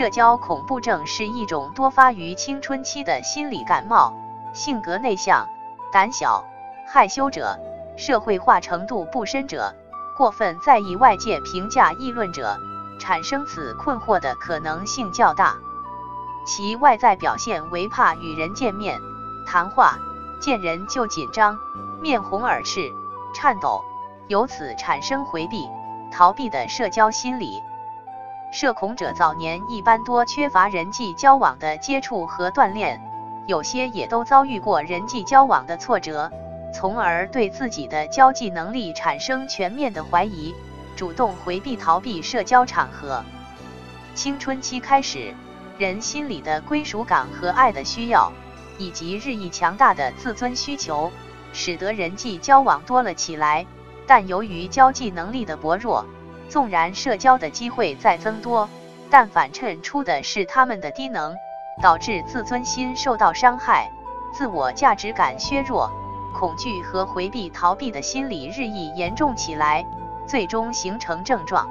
社交恐怖症是一种多发于青春期的心理感冒，性格内向、胆小、害羞者，社会化程度不深者，过分在意外界评价议论者，产生此困惑的可能性较大。其外在表现为怕与人见面、谈话，见人就紧张、面红耳赤、颤抖，由此产生回避、逃避的社交心理。社恐者早年一般多缺乏人际交往的接触和锻炼，有些也都遭遇过人际交往的挫折，从而对自己的交际能力产生全面的怀疑，主动回避逃避社交场合。青春期开始，人心里的归属感和爱的需要，以及日益强大的自尊需求，使得人际交往多了起来，但由于交际能力的薄弱。纵然社交的机会在增多，但反衬出的是他们的低能，导致自尊心受到伤害，自我价值感削弱，恐惧和回避逃避的心理日益严重起来，最终形成症状。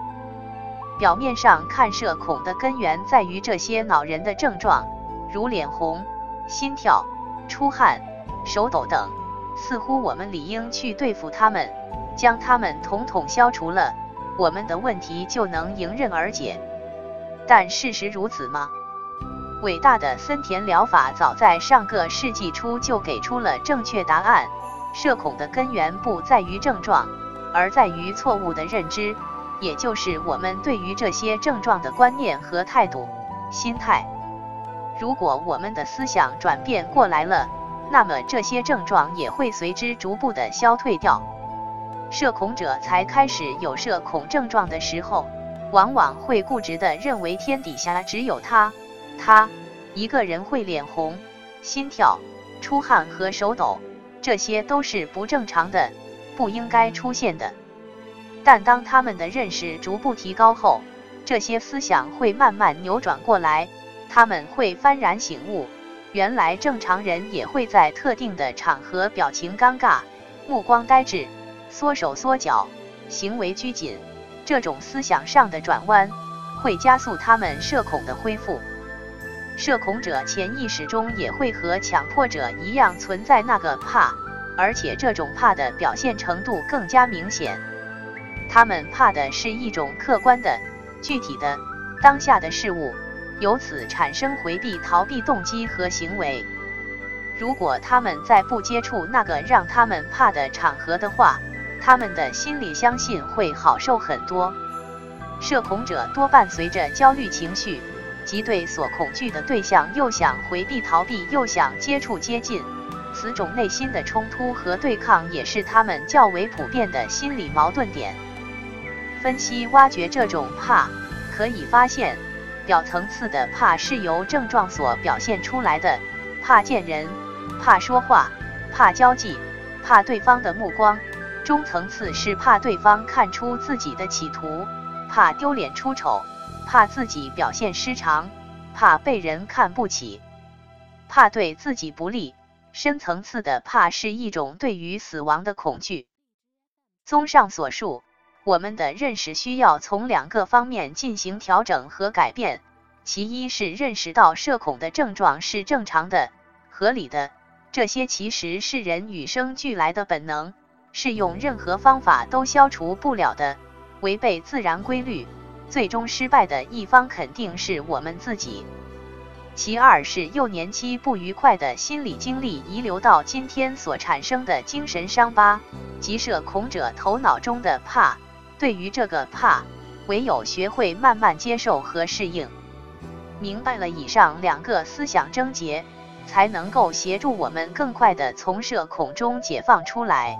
表面上看，社恐的根源在于这些恼人的症状，如脸红、心跳、出汗、手抖等，似乎我们理应去对付他们，将他们统统消除了。我们的问题就能迎刃而解，但事实如此吗？伟大的森田疗法早在上个世纪初就给出了正确答案：社恐的根源不在于症状，而在于错误的认知，也就是我们对于这些症状的观念和态度、心态。如果我们的思想转变过来了，那么这些症状也会随之逐步的消退掉。社恐者才开始有社恐症状的时候，往往会固执地认为天底下只有他，他一个人会脸红、心跳、出汗和手抖，这些都是不正常的，不应该出现的。但当他们的认识逐步提高后，这些思想会慢慢扭转过来，他们会幡然醒悟，原来正常人也会在特定的场合表情尴尬、目光呆滞。缩手缩脚，行为拘谨，这种思想上的转弯会加速他们社恐的恢复。社恐者潜意识中也会和强迫者一样存在那个怕，而且这种怕的表现程度更加明显。他们怕的是一种客观的、具体的、当下的事物，由此产生回避、逃避动机和行为。如果他们在不接触那个让他们怕的场合的话，他们的心里相信会好受很多。社恐者多伴随着焦虑情绪，即对所恐惧的对象又想回避逃避，又想接触接近。此种内心的冲突和对抗，也是他们较为普遍的心理矛盾点。分析挖掘这种怕，可以发现，表层次的怕是由症状所表现出来的：怕见人，怕说话，怕交际，怕对方的目光。中层次是怕对方看出自己的企图，怕丢脸出丑，怕自己表现失常，怕被人看不起，怕对自己不利。深层次的怕是一种对于死亡的恐惧。综上所述，我们的认识需要从两个方面进行调整和改变。其一是认识到社恐的症状是正常的、合理的，这些其实是人与生俱来的本能。是用任何方法都消除不了的，违背自然规律，最终失败的一方肯定是我们自己。其二是幼年期不愉快的心理经历遗留到今天所产生的精神伤疤，即社恐者头脑中的怕。对于这个怕，唯有学会慢慢接受和适应，明白了以上两个思想症结，才能够协助我们更快的从社恐中解放出来。